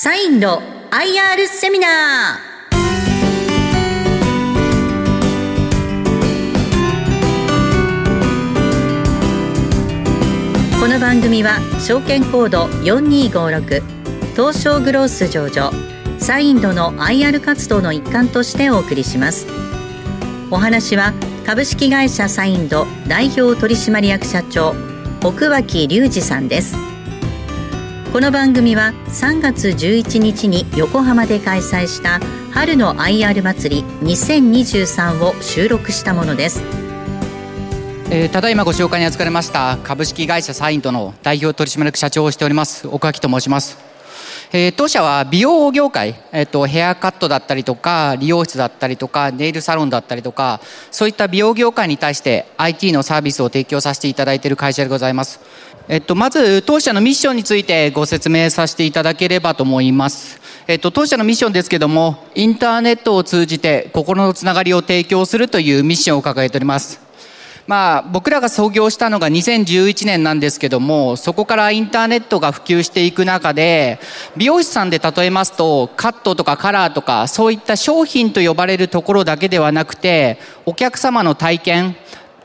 サインド IR セミナー。この番組は証券コード4256東証グロース上場サインドの IR 活動の一環としてお送りします。お話は株式会社サインド代表取締役社長奥脇隆二さんです。この番組は3月11日に横浜で開催した春の IR 祭り2023を収録したものです。えー、ただいまご紹介に預かりました株式会社サインとの代表取締役社長をしております岡木と申します、えー、当社は美容業界、えーと、ヘアカットだったりとか理容室だったりとかネイルサロンだったりとかそういった美容業界に対して IT のサービスを提供させていただいている会社でございますえっと、まず当社のミッションについてご説明させていただければと思います。えっと、当社のミッションですけども、インターネットを通じて心のつながりを提供するというミッションを掲げております。まあ、僕らが創業したのが2011年なんですけども、そこからインターネットが普及していく中で、美容師さんで例えますと、カットとかカラーとか、そういった商品と呼ばれるところだけではなくて、お客様の体験、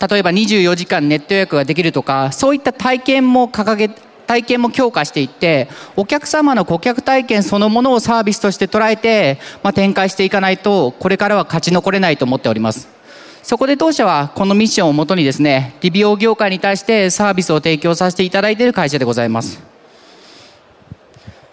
例えば24時間ネット予約ができるとか、そういった体験も掲げ、体験も強化していって、お客様の顧客体験そのものをサービスとして捉えて、まあ、展開していかないと、これからは勝ち残れないと思っております。そこで当社はこのミッションをもとにですね、理美容業界に対してサービスを提供させていただいている会社でございます。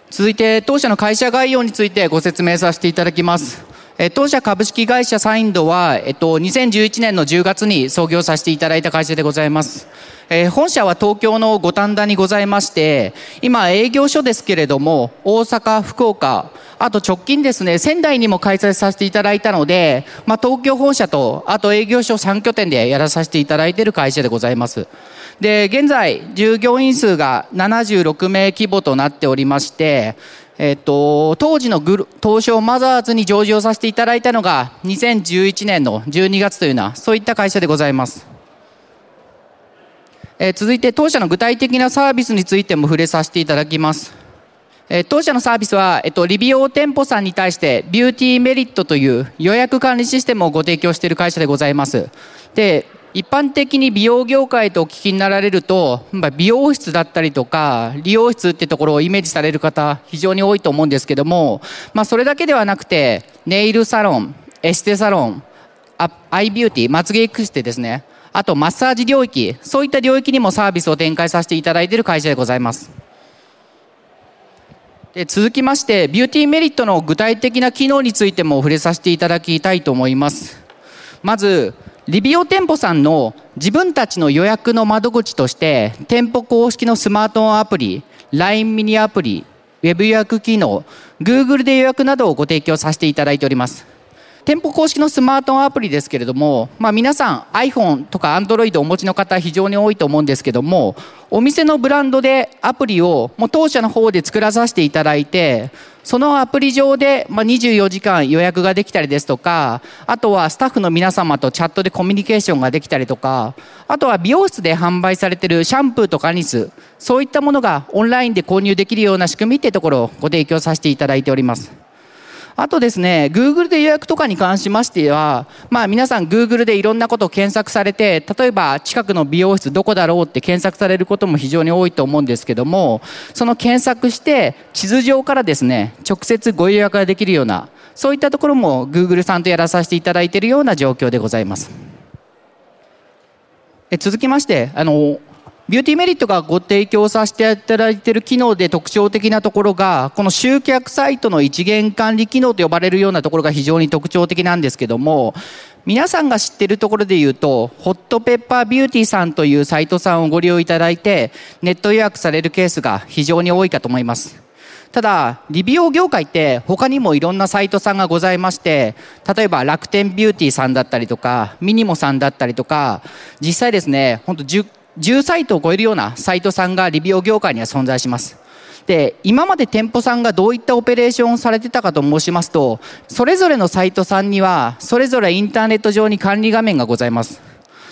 続いて当社の会社概要についてご説明させていただきます。当社株式会社サインドは、えっと、2011年の10月に創業させていただいた会社でございます。えー、本社は東京の五反田にございまして、今営業所ですけれども、大阪、福岡、あと直近ですね、仙台にも開催させていただいたので、まあ、東京本社と、あと営業所3拠点でやらさせていただいている会社でございます。で、現在、従業員数が76名規模となっておりまして、えっと、当時のグル東証マザーズに上場させていただいたのが2011年の12月というような、そういった会社でございます。え続いて当社の具体的なサービスについても触れさせていただきます。え当社のサービスは、えっと、リビオ店舗さんに対してビューティーメリットという予約管理システムをご提供している会社でございます。で、一般的に美容業界とお聞きになられると、美容室だったりとか、理容室ってところをイメージされる方、非常に多いと思うんですけども、まあ、それだけではなくて、ネイルサロン、エステサロン、アイビューティー、まつげエクステですね。あとマッサージ領域、そういった領域にもサービスを展開させていただいている会社でございます。で続きまして、ビューティーメリットの具体的な機能についても触れさせていただきたいと思います。まず、リビオ店舗さんの自分たちの予約の窓口として、店舗公式のスマートフォンアプリ、LINE ミニアプリ、ウェブ予約機能、Google で予約などをご提供させていただいております。店舗公式のスマートフォンアプリですけれども、まあ、皆さん iPhone とか Android をお持ちの方非常に多いと思うんですけどもお店のブランドでアプリをもう当社の方で作らさせていただいてそのアプリ上で、まあ、24時間予約ができたりですとかあとはスタッフの皆様とチャットでコミュニケーションができたりとかあとは美容室で販売されているシャンプーとかアニスそういったものがオンラインで購入できるような仕組みってところをご提供させていただいております。あとですね、Google で予約とかに関しましては、まあ皆さん Google でいろんなことを検索されて、例えば近くの美容室どこだろうって検索されることも非常に多いと思うんですけども、その検索して地図上からですね、直接ご予約ができるような、そういったところも Google さんとやらさせていただいているような状況でございます。え続きまして、あの、ビューティーメリットがご提供させていただいている機能で特徴的なところが、この集客サイトの一元管理機能と呼ばれるようなところが非常に特徴的なんですけども、皆さんが知っているところで言うと、ホットペッパービューティーさんというサイトさんをご利用いただいて、ネット予約されるケースが非常に多いかと思います。ただ、リ美容業界って他にもいろんなサイトさんがございまして、例えば楽天ビューティーさんだったりとか、ミニモさんだったりとか、実際ですね、ほんと10 10サイトを超えるようなサイトさんがリビオ業界には存在します。で、今まで店舗さんがどういったオペレーションをされてたかと申しますと、それぞれのサイトさんには、それぞれインターネット上に管理画面がございます。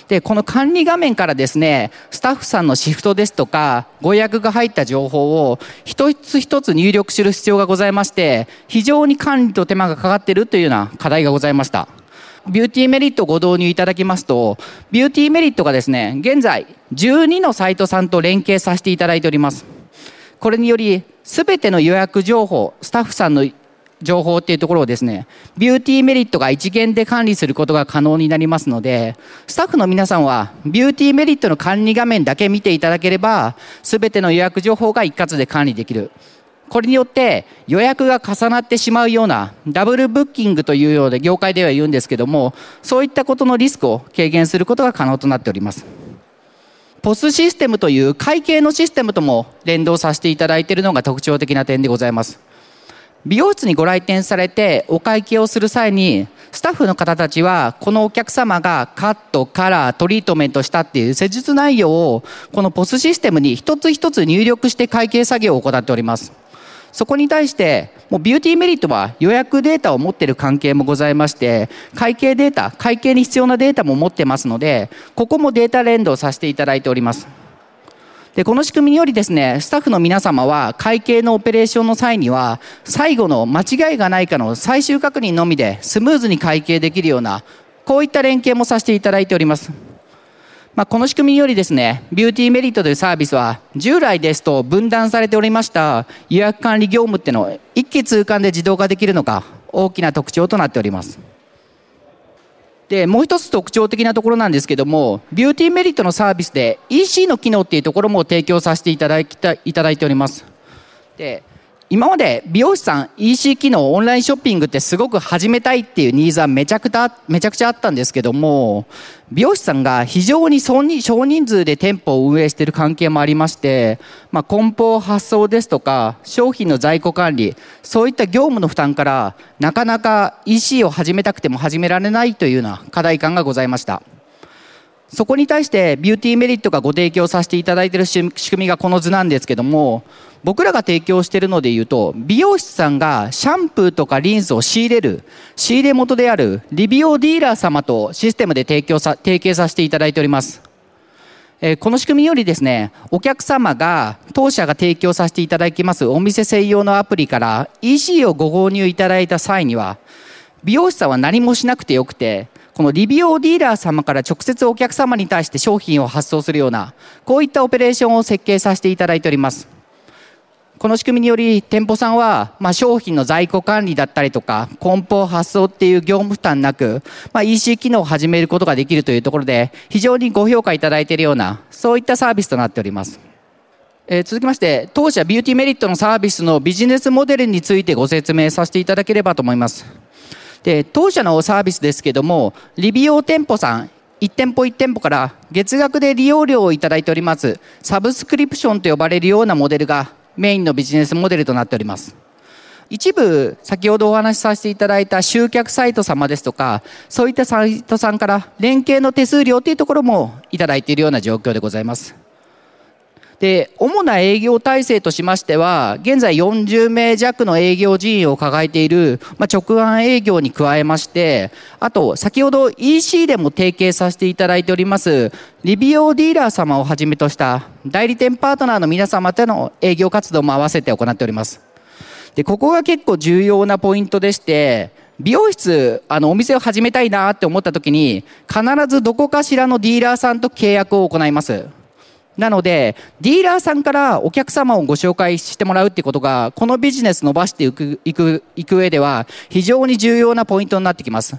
で、この管理画面からですね、スタッフさんのシフトですとか、ご予約が入った情報を一つ一つ入力する必要がございまして、非常に管理と手間がかかっているというような課題がございました。ビューティーメリットをご導入いただきますと、ビューティーメリットがですね、現在12のサイトさんと連携させていただいております。これにより、すべての予約情報、スタッフさんの情報っていうところをですね、ビューティーメリットが一元で管理することが可能になりますので、スタッフの皆さんはビューティーメリットの管理画面だけ見ていただければ、すべての予約情報が一括で管理できる。これによって予約が重なってしまうようなダブルブッキングというようで業界では言うんですけども、そういったことのリスクを軽減することが可能となっております。ポスシステムという会計のシステムとも連動させていただいているのが特徴的な点でございます。美容室にご来店されてお会計をする際にスタッフの方たちはこのお客様がカット、カラー、トリートメントしたっていう施術内容をこのポスシステムに一つ一つ入力して会計作業を行っております。そこに対してもうビューティーメリットは予約データを持っている関係もございまして会計データ会計に必要なデータも持ってますのでここもデータ連動させていただいております。でこの仕組みによりですねスタッフの皆様は会計のオペレーションの際には最後の間違いがないかの最終確認のみでスムーズに会計できるようなこういった連携もさせていただいております。まあ、この仕組みによりですね、ビューティーメリットというサービスは、従来ですと分断されておりました予約管理業務っていうのを一気通貫で自動化できるのか、大きな特徴となっております。で、もう一つ特徴的なところなんですけども、ビューティーメリットのサービスで EC の機能っていうところも提供させていただきたいただいております。で、今まで美容師さん EC 機能オンラインショッピングってすごく始めたいっていうニーズはめちゃくちゃめちゃくちゃあったんですけども美容師さんが非常に少人数で店舗を運営している関係もありまして、まあ、梱包発送ですとか商品の在庫管理そういった業務の負担からなかなか EC を始めたくても始められないというような課題感がございました。そこに対してビューティーメリットがご提供させていただいている仕組みがこの図なんですけども僕らが提供しているので言うと美容師さんがシャンプーとかリンスを仕入れる仕入れ元であるリビオディーラー様とシステムで提供さ提携させていただいております。えこの仕組みよりですね、お客様が当社が提供させていただきますお店専用のアプリから EC をご購入いただいた際には、美容師さんは何もしなくてよくて、このリビオディーラー様から直接お客様に対して商品を発送するような、こういったオペレーションを設計させていただいております。この仕組みにより店舗さんは、まあ、商品の在庫管理だったりとか梱包発送っていう業務負担なく、まあ、EC 機能を始めることができるというところで非常にご評価いただいているようなそういったサービスとなっております。え、続きまして当社ビューティーメリットのサービスのビジネスモデルについてご説明させていただければと思います。で、当社のサービスですけども、リビオ店舗さん、1店舗1店舗から月額で利用料をいただいております、サブスクリプションと呼ばれるようなモデルがメインのビジネスモデルとなっております。一部、先ほどお話しさせていただいた集客サイト様ですとか、そういったサイトさんから連携の手数料というところもいただいているような状況でございます。で、主な営業体制としましては、現在40名弱の営業人員を抱えている、まあ、直販営業に加えまして、あと、先ほど EC でも提携させていただいております、リビオディーラー様をはじめとした代理店パートナーの皆様との営業活動も合わせて行っております。で、ここが結構重要なポイントでして、美容室、あの、お店を始めたいなって思った時に、必ずどこかしらのディーラーさんと契約を行います。なので、ディーラーさんからお客様をご紹介してもらうってことが、このビジネス伸ばしていく、いく、いく上では、非常に重要なポイントになってきます。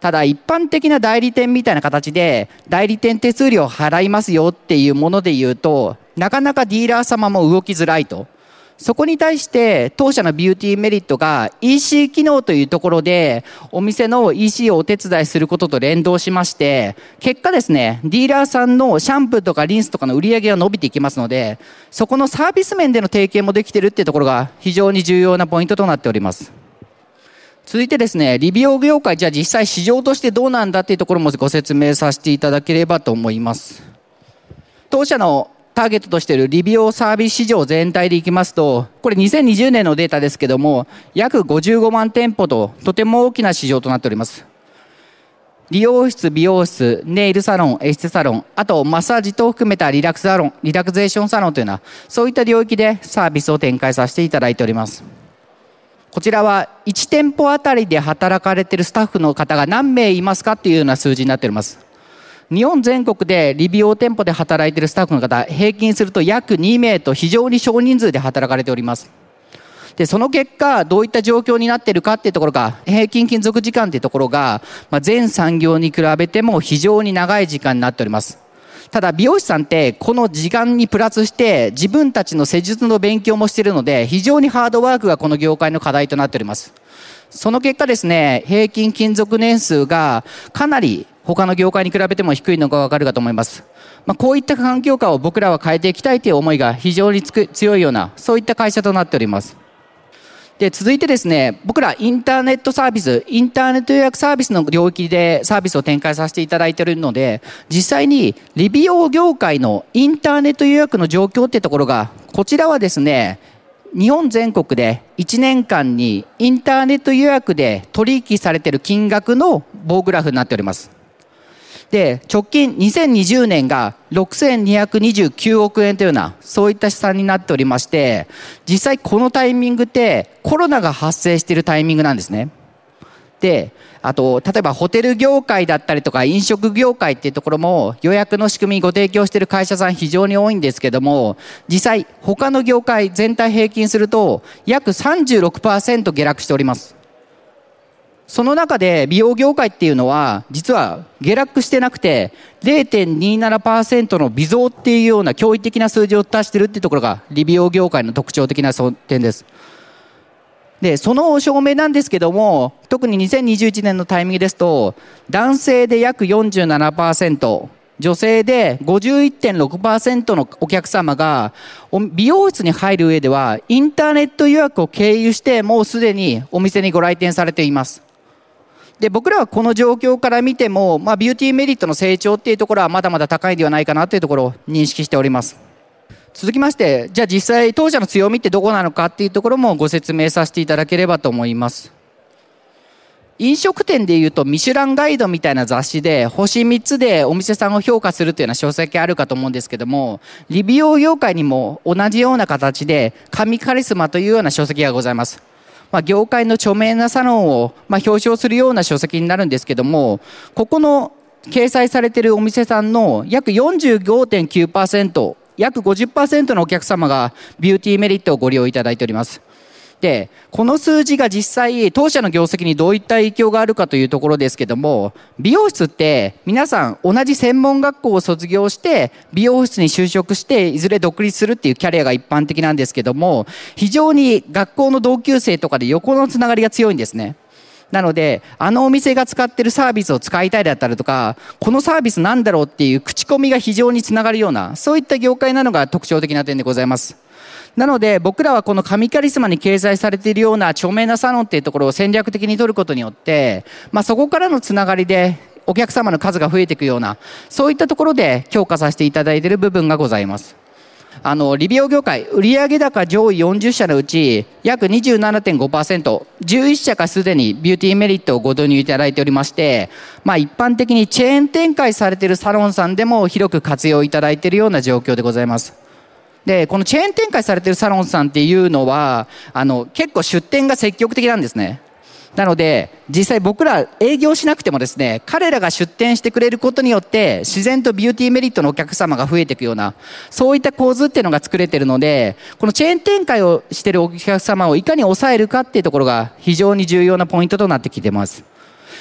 ただ、一般的な代理店みたいな形で、代理店手数料払いますよっていうもので言うと、なかなかディーラー様も動きづらいと。そこに対して当社のビューティーメリットが EC 機能というところでお店の EC をお手伝いすることと連動しまして結果ですねディーラーさんのシャンプーとかリンスとかの売り上げが伸びていきますのでそこのサービス面での提携もできてるっていうところが非常に重要なポイントとなっております。続いてですねリビオ業界じゃあ実際市場としてどうなんだっていうところもご説明させていただければと思います。当社のターゲットとしているリビオサービス市場全体でいきますと、これ2020年のデータですけども、約55万店舗ととても大きな市場となっております。理容室、美容室、ネイルサロン、エステサロン、あとマッサージ等を含めたリラックスサロン、リラクゼーションサロンというのは、そういった領域でサービスを展開させていただいております。こちらは1店舗あたりで働かれているスタッフの方が何名いますかというような数字になっております。日本全国で理美容店舗で働いているスタッフの方、平均すると約2名と非常に少人数で働かれております。で、その結果、どういった状況になっているかっていうところが、平均勤続時間っていうところが、まあ、全産業に比べても非常に長い時間になっております。ただ美容師さんってこの時間にプラスして自分たちの施術の勉強もしているので非常にハードワークがこの業界の課題となっております。その結果ですね、平均勤続年数がかなり他の業界に比べても低いのがわかるかと思います。まあ、こういった環境下を僕らは変えていきたいという思いが非常に強いような、そういった会社となっております。で、続いてですね、僕らインターネットサービス、インターネット予約サービスの領域でサービスを展開させていただいているので、実際にリビオ業界のインターネット予約の状況ってところが、こちらはですね、日本全国で1年間にインターネット予約で取引されている金額の棒グラフになっております。で、直近2020年が6229億円というような、そういった試算になっておりまして、実際このタイミングってコロナが発生しているタイミングなんですね。で、あと、例えばホテル業界だったりとか飲食業界っていうところも予約の仕組みご提供している会社さん非常に多いんですけども、実際他の業界全体平均すると約36%下落しております。その中で美容業界っていうのは実は下落してなくて0.27%の微増っていうような驚異的な数字を達してるっていうところが理美容業界の特徴的な点です。で、その証明なんですけども、特に2021年のタイミングですと、男性で約47%、女性で51.6%のお客様が美容室に入る上ではインターネット予約を経由してもうすでにお店にご来店されています。で僕らはこの状況から見ても、まあ、ビューティーメリットの成長っていうところはまだまだ高いんではないかなというところを認識しております。続きまして、じゃあ実際当社の強みってどこなのかっていうところもご説明させていただければと思います。飲食店でいうとミシュランガイドみたいな雑誌で星3つでお店さんを評価するというような書籍あるかと思うんですけども、リビオ業界にも同じような形で神カリスマというような書籍がございます。まあ、業界の著名なサロンを、まあ、表彰するような書籍になるんですけども、ここの掲載されているお店さんの約45.9%約50%のお客様がビューティーメリットをご利用いただいております。で、この数字が実際当社の業績にどういった影響があるかというところですけども、美容室って皆さん同じ専門学校を卒業して美容室に就職していずれ独立するっていうキャリアが一般的なんですけども、非常に学校の同級生とかで横のつながりが強いんですね。なので、あのお店が使ってるサービスを使いたいだったりとか、このサービスなんだろうっていう口コミが非常につながるような、そういった業界なのが特徴的な点でございます。なので僕らはこの神カリスマに掲載されているような著名なサロンっていうところを戦略的に取ることによって、まあ、そこからのつながりでお客様の数が増えていくような、そういったところで強化させていただいている部分がございます。あの、リビオ業界、売上高上位40社のうち、約27.5%、11社がすでにビューティーメリットをご導入いただいておりまして、まあ一般的にチェーン展開されているサロンさんでも広く活用いただいているような状況でございます。で、このチェーン展開されてるサロンさんっていうのは、あの、結構出店が積極的なんですね。なので、実際僕ら営業しなくてもですね、彼らが出店してくれることによって、自然とビューティーメリットのお客様が増えていくような、そういった構図っていうのが作れてるので、このチェーン展開をしてるお客様をいかに抑えるかっていうところが非常に重要なポイントとなってきてます。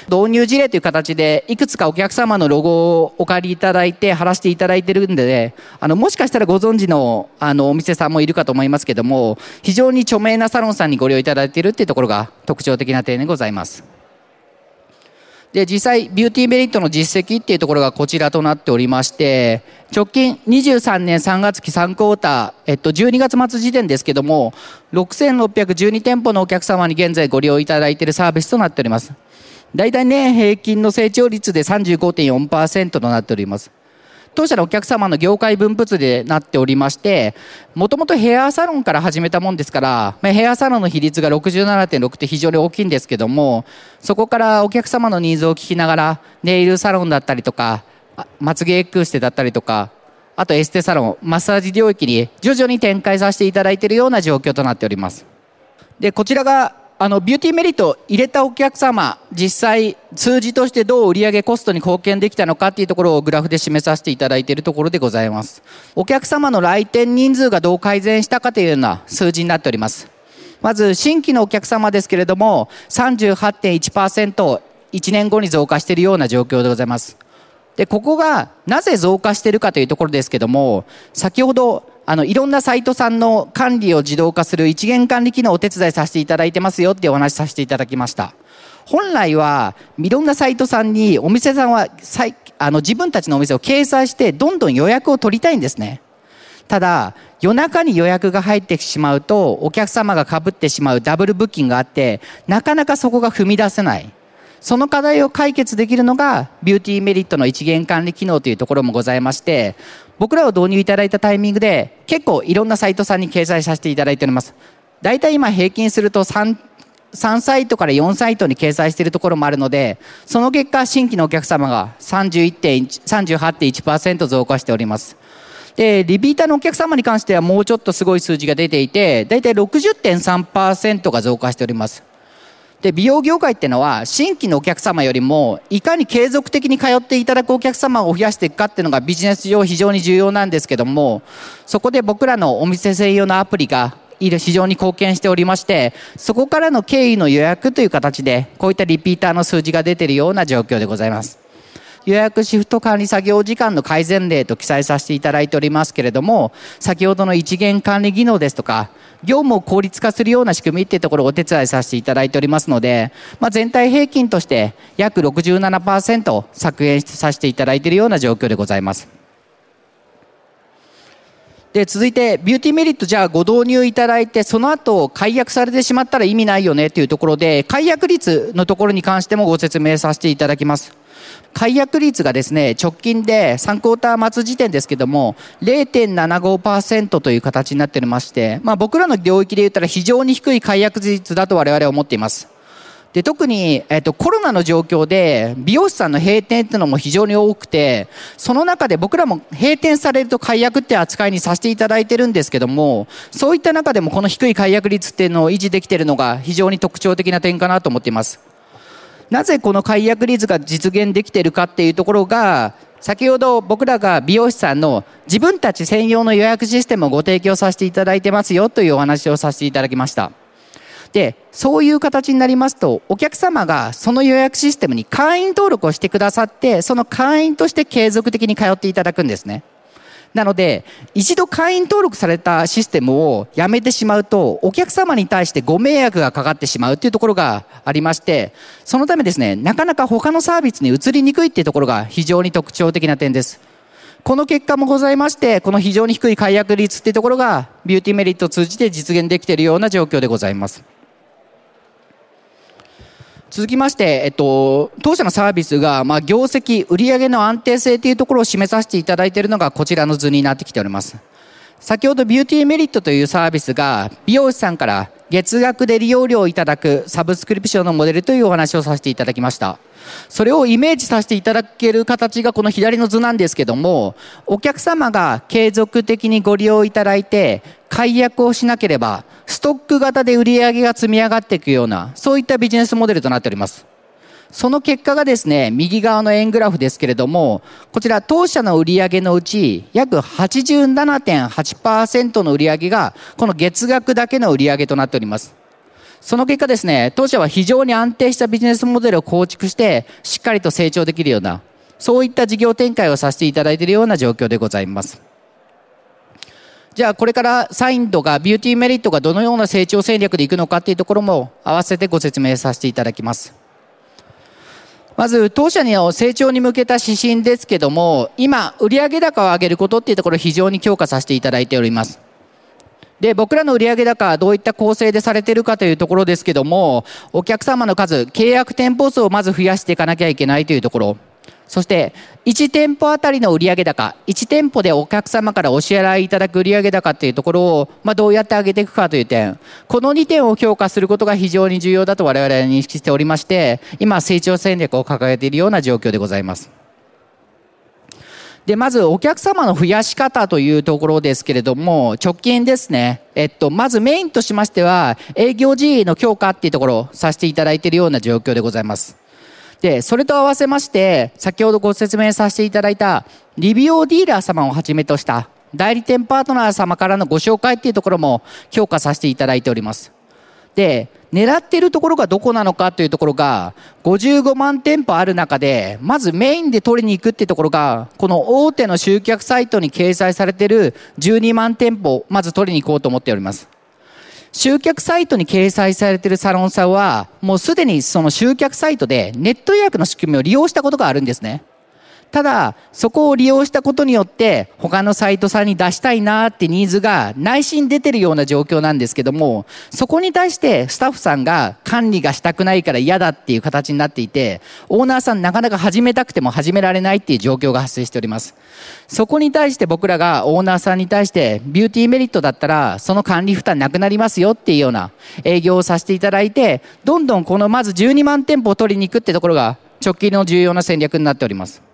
導入事例という形で、いくつかお客様のロゴをお借りいただいて、貼らせていただいてるんで、あの、もしかしたらご存知の、あの、お店さんもいるかと思いますけども、非常に著名なサロンさんにご利用いただいているっていうところが特徴的な点でございます。で、実際、ビューティーメリットの実績っていうところがこちらとなっておりまして、直近23年3月期3クォーター、えっと、12月末時点ですけども、6612店舗のお客様に現在ご利用いただいているサービスとなっております。大体年平均の成長率で35.4%となっております。当社のお客様の業界分布図でなっておりまして、もともとヘアサロンから始めたもんですから、まあ、ヘアサロンの比率が67.6って非常に大きいんですけども、そこからお客様のニーズを聞きながら、ネイルサロンだったりとか、まつげエッグステだったりとか、あとエステサロン、マッサージ領域に徐々に展開させていただいているような状況となっております。で、こちらがあのビューティーメリットを入れたお客様実際数字としてどう売上コストに貢献できたのかっていうところをグラフで示させていただいているところでございます。お客様の来店人数がどう改善したかというような数字になっております。まず新規のお客様ですけれども38.1%、1年後に増加しているような状況でございます。でここがなぜ増加しているかというところですけども先ほどあのいろんなサイトさんの管理を自動化する一元管理機能をお手伝いさせていただいてますよってお話しさせていただきました。本来はいろんなサイトさんにお店さんはあの自分たちのお店を掲載してどんどん予約を取りたいんですね。ただ夜中に予約が入ってしまうとお客様がかぶってしまうダブルブッキングがあってなかなかそこが踏み出せない。その課題を解決できるのがビューティーメリットの一元管理機能というところもございまして僕らを導入いただいたタイミングで結構いろんなサイトさんに掲載させていただいております。大体今平均すると3 3サイトから4サイトに掲載しているところもあるので、その結果、新規のお客様が38.1%増加しております。で、リピーターのお客様に関してはもうちょっとすごい数字が出ていて、大体60.3%が増加しております。で、美容業界ってのは、新規のお客様よりも、いかに継続的に通っていただくお客様を増やしていくかっていうのがビジネス上非常に重要なんですけども、そこで僕らのお店専用のアプリが非常に貢献しておりまして、そこからの経緯の予約という形で、こういったリピーターの数字が出ているような状況でございます。予約シフト管理作業時間の改善例と記載させていただいておりますけれども、先ほどの一元管理技能ですとか、業務を効率化するような仕組みっていうところをお手伝いさせていただいておりますので、まあ、全体平均として約67%削減させていただいているような状況でございます。で、続いて、ビューティーメリットじゃあご導入いただいて、その後解約されてしまったら意味ないよねというところで、解約率のところに関してもご説明させていただきます。解約率がですね、直近で3クォーター末時点ですけども、0.75%という形になっておりまして、まあ僕らの領域で言ったら非常に低い解約率だと我々は思っています。で、特に、えっ、と、コロナの状況で、美容師さんの閉店っていうのも非常に多くて、その中で僕らも閉店されると解約って扱いにさせていただいてるんですけども、そういった中でもこの低い解約率っていうのを維持できてるのが非常に特徴的な点かなと思っています。なぜこの解約率が実現できているかっていうところが、先ほど僕らが美容師さんの自分たち専用の予約システムをご提供させていただいてますよというお話をさせていただきました。で、そういう形になりますと、お客様がその予約システムに会員登録をしてくださって、その会員として継続的に通っていただくんですね。なので、一度会員登録されたシステムをやめてしまうと、お客様に対してご迷惑がかかってしまうというところがありまして、そのためですね、なかなか他のサービスに移りにくいっていうところが非常に特徴的な点です。この結果もございまして、この非常に低い解約率っていうところが、ビューティーメリットを通じて実現できているような状況でございます。続きまして、えっと、当社のサービスが、まあ、業績、売上の安定性というところを示させていただいているのがこちらの図になってきております。先ほどビューティーメリットというサービスが美容師さんから月額で利用料をいただくサブスクリプションのモデルというお話をさせていただきました。それをイメージさせていただける形がこの左の図なんですけども、お客様が継続的にご利用いただいて解約をしなければストック型で売り上げが積み上がっていくような、そういったビジネスモデルとなっております。その結果がですね、右側の円グラフですけれども、こちら当社の売上のうち約87.8%の売上がこの月額だけの売上となっております。その結果ですね、当社は非常に安定したビジネスモデルを構築して、しっかりと成長できるような、そういった事業展開をさせていただいているような状況でございます。じゃあこれからサインとかビューティーメリットがどのような成長戦略でいくのかっていうところも合わせてご説明させていただきます。まず当社の成長に向けた指針ですけども、今売上高を上げることっていうところを非常に強化させていただいております。で、僕らの売上高はどういった構成でされているかというところですけども、お客様の数、契約店舗数をまず増やしていかなきゃいけないというところ。そして1店舗あたりの売上高1店舗でお客様からお支払いいただく売上高っていうところを、まあ、どうやって上げていくかという点この2点を強化することが非常に重要だと我々は認識しておりまして今成長戦略を掲げているような状況でございます。で、まずお客様の増やし方というところですけれども、直近ですね。えっと、まずメインとしましては、営業人員の強化っていうところをさせていただいているような状況でございます。で、それと合わせまして、先ほどご説明させていただいた、リビオディーラー様をはじめとした、代理店パートナー様からのご紹介っていうところも強化させていただいております。で、狙っているところがどこなのかというところが、55万店舗ある中で、まずメインで取りに行くっていうところが、この大手の集客サイトに掲載されている12万店舗、まず取りに行こうと思っております。集客サイトに掲載されているサロンさんは、もうすでにその集客サイトでネット予約の仕組みを利用したことがあるんですね。ただ、そこを利用したことによって、他のサイトさんに出したいなってニーズが内心出てるような状況なんですけども、そこに対してスタッフさんが管理がしたくないから嫌だっていう形になっていて、オーナーさんなかなか始めたくても始められないっていう状況が発生しております。そこに対して僕らがオーナーさんに対して、ビューティーメリットだったら、その管理負担なくなりますよっていうような営業をさせていただいて、どんどんこのまず12万店舗を取りに行くってところが直近の重要な戦略になっております。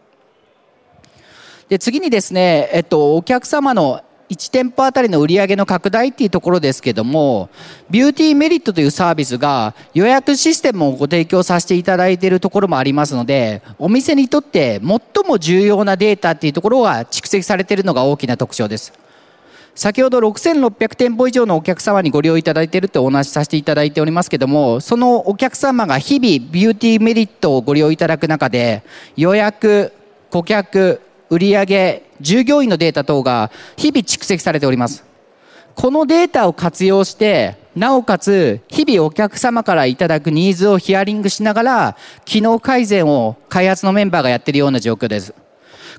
で、次にですね、えっと、お客様の1店舗あたりの売り上げの拡大っていうところですけども、ビューティーメリットというサービスが予約システムをご提供させていただいているところもありますので、お店にとって最も重要なデータっていうところが蓄積されているのが大きな特徴です。先ほど6600店舗以上のお客様にご利用いただいているとお話しさせていただいておりますけども、そのお客様が日々ビューティーメリットをご利用いただく中で、予約、顧客、売上、従業員のデータ等が日々蓄積されております。このデータを活用して、なおかつ、日々お客様からいただくニーズをヒアリングしながら、機能改善を開発のメンバーがやっているような状況です。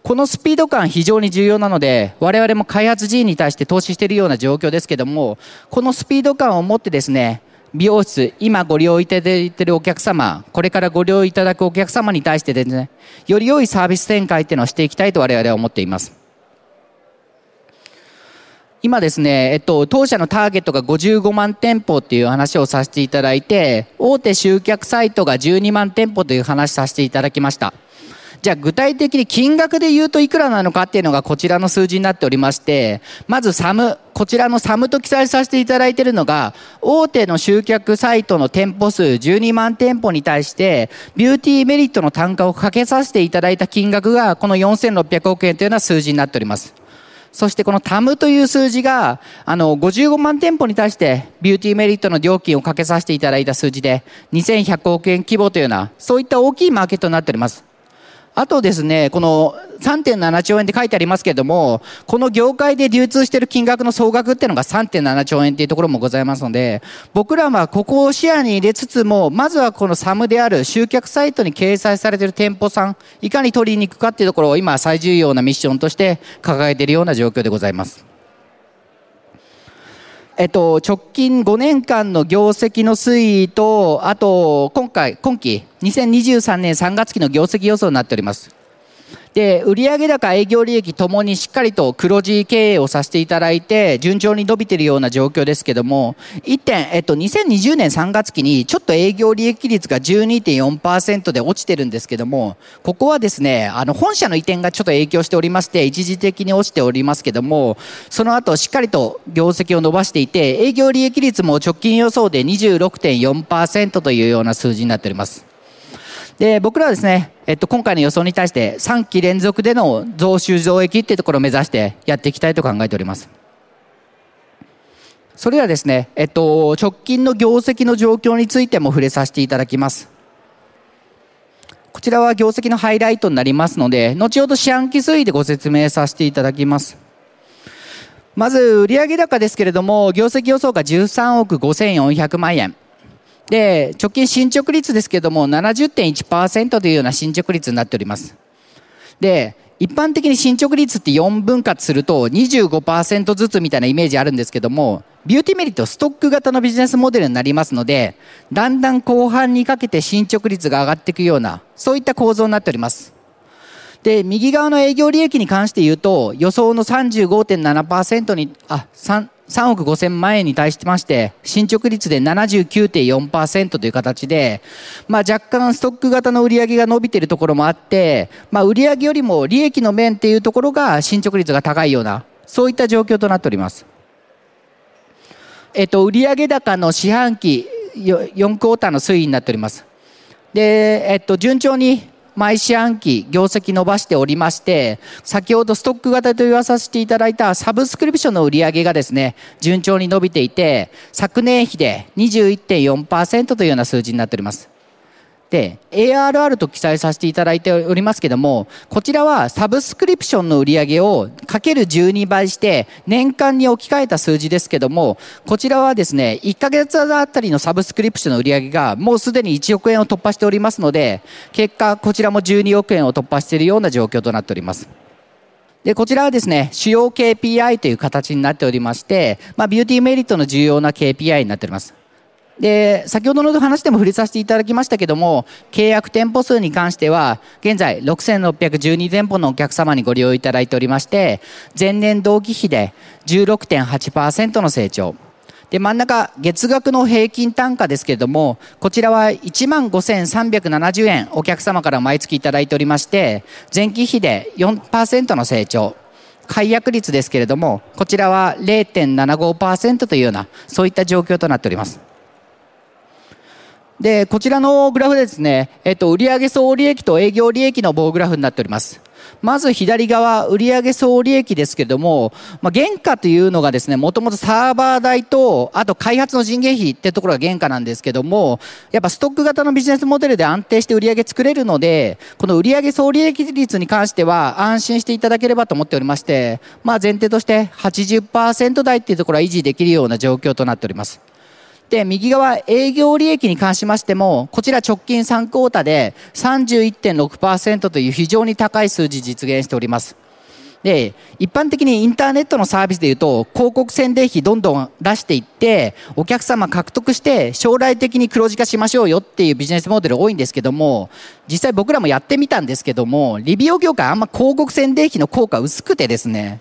このスピード感非常に重要なので、我々も開発人に対して投資しているような状況ですけども、このスピード感を持ってですね、美容室、今ご利用いただいているお客様、これからご利用いただくお客様に対してですね、より良いサービス展開っていうのをしていきたいと我々は思っています。今ですね、えっと、当社のターゲットが55万店舗っていう話をさせていただいて、大手集客サイトが12万店舗という話させていただきました。じゃあ具体的に金額で言うといくらなのかっていうのがこちらの数字になっておりまして、まずサム、こちらのサムと記載させていただいているのが、大手の集客サイトの店舗数12万店舗に対して、ビューティーメリットの単価をかけさせていただいた金額が、この4600億円というような数字になっております。そしてこのタムという数字が、あの、55万店舗に対してビューティーメリットの料金をかけさせていただいた数字で、2100億円規模というような、そういった大きいマーケットになっております。あとですね、この3.7兆円って書いてありますけれども、この業界で流通している金額の総額っていうのが3.7兆円っていうところもございますので、僕らはここを視野に入れつつも、まずはこのサムである集客サイトに掲載されている店舗さん、いかに取りに行くかっていうところを今最重要なミッションとして掲げているような状況でございます。えっと、直近5年間の業績の推移と、あと、今回、今期、2023年3月期の業績予想になっております。で、売上高、営業利益ともにしっかりと黒字経営をさせていただいて、順調に伸びているような状況ですけども、1点、えっと、2020年3月期にちょっと営業利益率が12.4%で落ちてるんですけども、ここはですね、あの、本社の移転がちょっと影響しておりまして、一時的に落ちておりますけども、その後しっかりと業績を伸ばしていて、営業利益率も直近予想で26.4%というような数字になっております。で、僕らはですね、えっと、今回の予想に対して3期連続での増収増益っていうところを目指してやっていきたいと考えております。それではですね、えっと、直近の業績の状況についても触れさせていただきます。こちらは業績のハイライトになりますので、後ほど四半期推移でご説明させていただきます。まず、売上高ですけれども、業績予想が13億5400万円。で、直近進捗率ですけども、70.1%というような進捗率になっております。で、一般的に進捗率って4分割すると25%ずつみたいなイメージあるんですけども、ビューティメリットストック型のビジネスモデルになりますので、だんだん後半にかけて進捗率が上がっていくような、そういった構造になっております。で、右側の営業利益に関して言うと、予想の35.7%に、あ、3、3億5千万円に対しまして、進捗率で79.4%という形で、まあ若干ストック型の売り上げが伸びているところもあって、まあ売上よりも利益の面っていうところが進捗率が高いような、そういった状況となっております。えっと、売上高の四半期4クォーターの推移になっております。で、えっと、順調に毎四半期業績伸ばしておりまして、先ほどストック型と言わさせていただいたサブスクリプションの売り上げがですね、順調に伸びていて、昨年比で21.4%というような数字になっております。で、ARR と記載させていただいておりますけども、こちらはサブスクリプションの売り上げをかける12倍して年間に置き換えた数字ですけども、こちらはですね、1ヶ月あたりのサブスクリプションの売り上げがもうすでに1億円を突破しておりますので、結果こちらも12億円を突破しているような状況となっております。で、こちらはですね、主要 KPI という形になっておりまして、まあ、ビューティーメリットの重要な KPI になっております。で、先ほどの話でも触れさせていただきましたけども、契約店舗数に関しては、現在6612店舗のお客様にご利用いただいておりまして、前年同期比で16.8%の成長。で、真ん中、月額の平均単価ですけれども、こちらは15,370円お客様から毎月いただいておりまして、前期比で4%の成長。解約率ですけれども、こちらは0.75%というような、そういった状況となっております。で、こちらのグラフですね、えっと、売上総利益と営業利益の棒グラフになっております。まず左側、売上総利益ですけども、まあ、原価というのがですね、もともとサーバー代と、あと開発の人件費ってところが原価なんですけども、やっぱストック型のビジネスモデルで安定して売上作れるので、この売上総利益率に関しては安心していただければと思っておりまして、まあ前提として80%台っていうところは維持できるような状況となっております。で、右側、営業利益に関しましても、こちら直近3クォーターで31.6%という非常に高い数字実現しております。で、一般的にインターネットのサービスで言うと、広告宣伝費どんどん出していって、お客様獲得して、将来的に黒字化しましょうよっていうビジネスモデル多いんですけども、実際僕らもやってみたんですけども、リビオ業界あんま広告宣伝費の効果薄くてですね、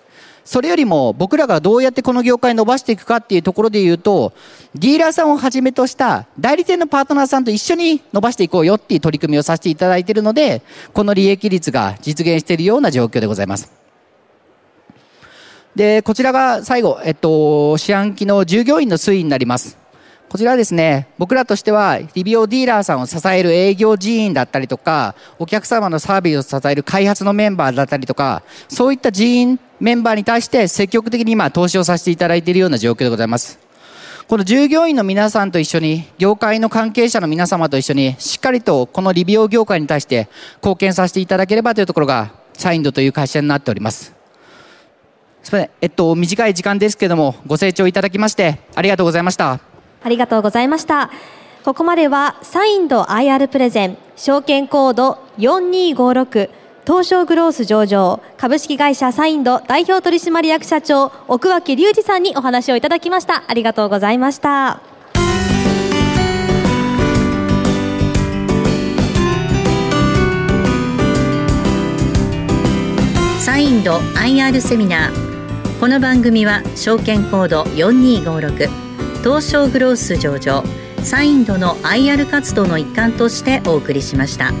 それよりも僕らがどうやってこの業界伸ばしていくかっていうところで言うと、ディーラーさんをはじめとした代理店のパートナーさんと一緒に伸ばしていこうよっていう取り組みをさせていただいているので、この利益率が実現しているような状況でございます。で、こちらが最後、えっと、四半期の従業員の推移になります。こちらですね、僕らとしては、リビオディーラーさんを支える営業人員だったりとか、お客様のサービスを支える開発のメンバーだったりとか、そういった人員、メンバーに対して積極的に今投資をさせていただいているような状況でございます。この従業員の皆さんと一緒に、業界の関係者の皆様と一緒に、しっかりとこのリビオ業界に対して貢献させていただければというところが、サインドという会社になっております。すみません。えっと、短い時間ですけども、ご清聴いただきまして、ありがとうございました。ありがとうございました。ここまではサインド IR プレゼン証券コード4256東証グロース上場株式会社サインド代表取締役社長奥脇隆二さんにお話をいただきました。ありがとうございました。サインド IR セミナー。この番組は証券コード4256東証グロース上場サインドの IR 活動の一環としてお送りしました。